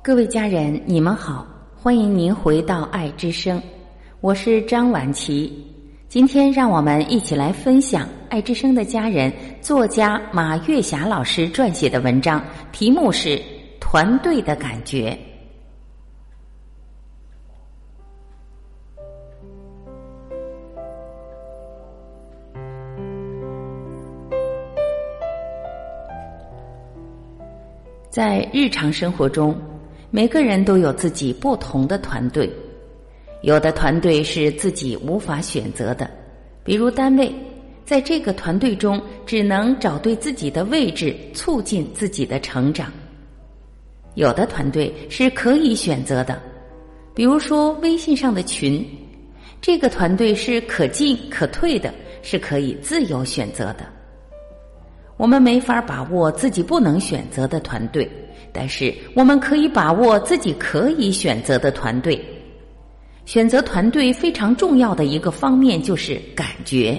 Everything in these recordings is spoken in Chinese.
各位家人，你们好，欢迎您回到爱之声，我是张婉琪。今天让我们一起来分享爱之声的家人作家马月霞老师撰写的文章，题目是《团队的感觉》。在日常生活中，每个人都有自己不同的团队，有的团队是自己无法选择的，比如单位，在这个团队中只能找对自己的位置，促进自己的成长；有的团队是可以选择的，比如说微信上的群，这个团队是可进可退的，是可以自由选择的。我们没法把握自己不能选择的团队，但是我们可以把握自己可以选择的团队。选择团队非常重要的一个方面就是感觉，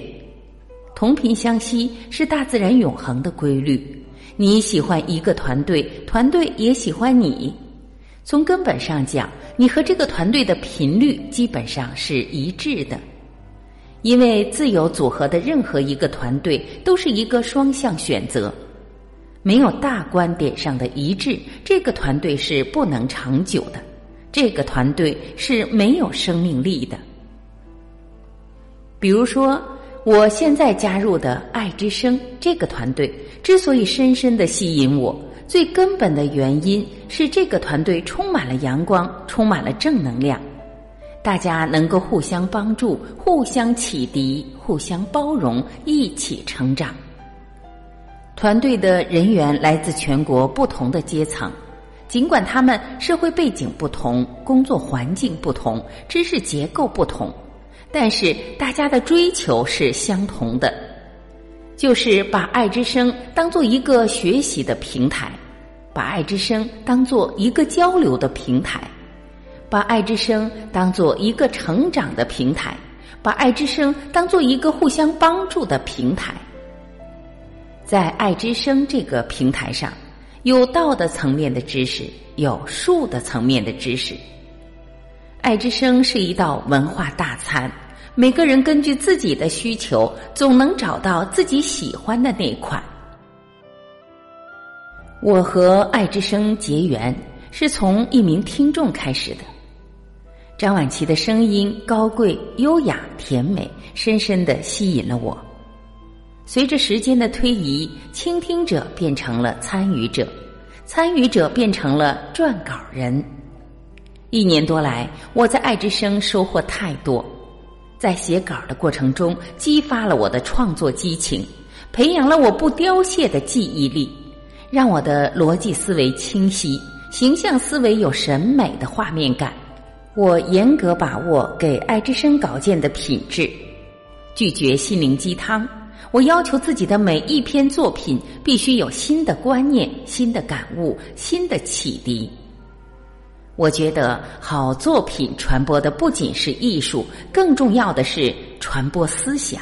同频相吸是大自然永恒的规律。你喜欢一个团队，团队也喜欢你。从根本上讲，你和这个团队的频率基本上是一致的。因为自由组合的任何一个团队都是一个双向选择，没有大观点上的一致，这个团队是不能长久的，这个团队是没有生命力的。比如说，我现在加入的爱之声这个团队之所以深深的吸引我，最根本的原因是这个团队充满了阳光，充满了正能量。大家能够互相帮助、互相启迪、互相包容，一起成长。团队的人员来自全国不同的阶层，尽管他们社会背景不同、工作环境不同、知识结构不同，但是大家的追求是相同的，就是把爱之声当做一个学习的平台，把爱之声当做一个交流的平台。把爱之声当做一个成长的平台，把爱之声当做一个互相帮助的平台。在爱之声这个平台上，有道的层面的知识，有术的层面的知识。爱之声是一道文化大餐，每个人根据自己的需求，总能找到自己喜欢的那款。我和爱之声结缘，是从一名听众开始的。张晚琪的声音高贵、优雅、甜美，深深的吸引了我。随着时间的推移，倾听者变成了参与者，参与者变成了撰稿人。一年多来，我在爱之声收获太多，在写稿的过程中，激发了我的创作激情，培养了我不凋谢的记忆力，让我的逻辑思维清晰，形象思维有审美的画面感。我严格把握给爱之声稿件的品质，拒绝心灵鸡汤。我要求自己的每一篇作品必须有新的观念、新的感悟、新的启迪。我觉得好作品传播的不仅是艺术，更重要的是传播思想。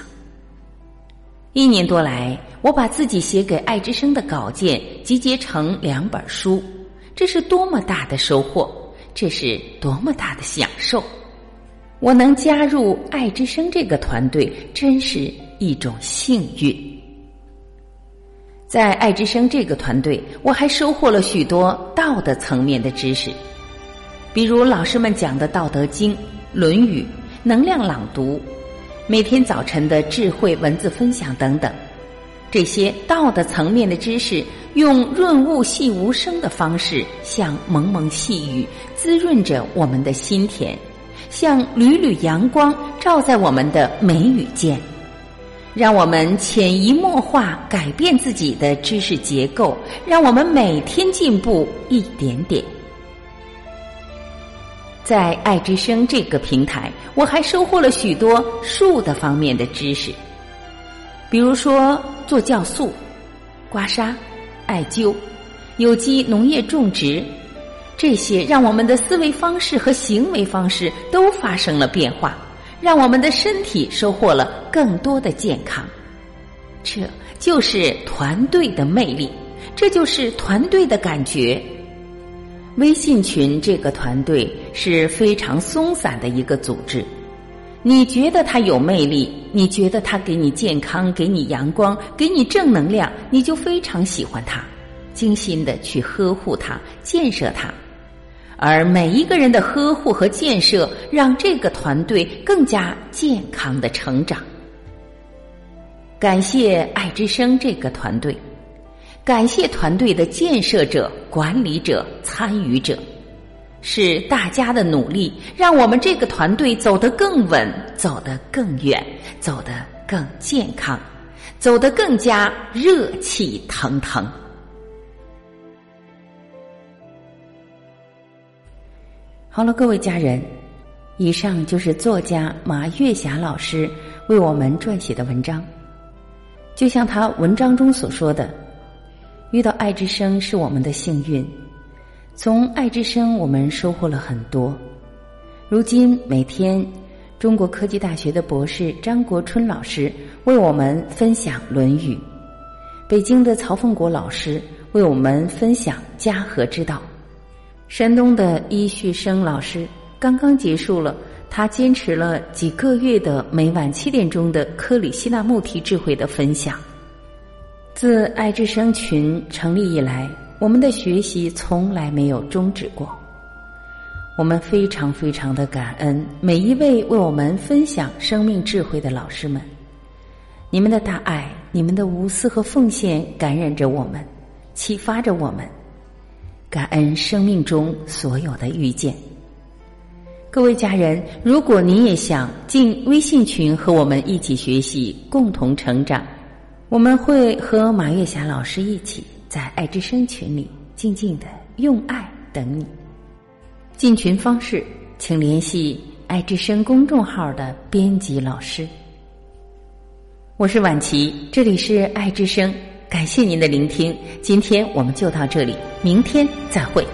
一年多来，我把自己写给爱之声的稿件集结成两本书，这是多么大的收获！这是多么大的享受！我能加入爱之声这个团队，真是一种幸运。在爱之声这个团队，我还收获了许多道德层面的知识，比如老师们讲的《道德经》《论语》、能量朗读、每天早晨的智慧文字分享等等。这些道德层面的知识，用润物细无声的方式，像蒙蒙细雨，滋润着我们的心田；像缕缕阳光，照在我们的眉宇间，让我们潜移默化改变自己的知识结构，让我们每天进步一点点。在爱之声这个平台，我还收获了许多树的方面的知识。比如说做酵素、刮痧、艾灸、有机农业种植，这些让我们的思维方式和行为方式都发生了变化，让我们的身体收获了更多的健康。这就是团队的魅力，这就是团队的感觉。微信群这个团队是非常松散的一个组织。你觉得他有魅力，你觉得他给你健康、给你阳光、给你正能量，你就非常喜欢他，精心的去呵护他、建设他。而每一个人的呵护和建设，让这个团队更加健康的成长。感谢爱之声这个团队。感谢团队的建设者、管理者、参与者，是大家的努力，让我们这个团队走得更稳，走得更远，走得更健康，走得更加热气腾腾。好了，各位家人，以上就是作家马月霞老师为我们撰写的文章，就像他文章中所说的。遇到爱之声是我们的幸运，从爱之声我们收获了很多。如今每天，中国科技大学的博士张国春老师为我们分享《论语》，北京的曹凤国老师为我们分享家和之道，山东的伊旭生老师刚刚结束了他坚持了几个月的每晚七点钟的克里希那穆提智慧的分享。自爱之声群成立以来，我们的学习从来没有终止过。我们非常非常的感恩每一位为我们分享生命智慧的老师们，你们的大爱、你们的无私和奉献感染着我们，启发着我们。感恩生命中所有的遇见。各位家人，如果您也想进微信群和我们一起学习，共同成长。我们会和马月霞老师一起在爱之声群里静静的用爱等你。进群方式，请联系爱之声公众号的编辑老师。我是婉琪，这里是爱之声，感谢您的聆听。今天我们就到这里，明天再会。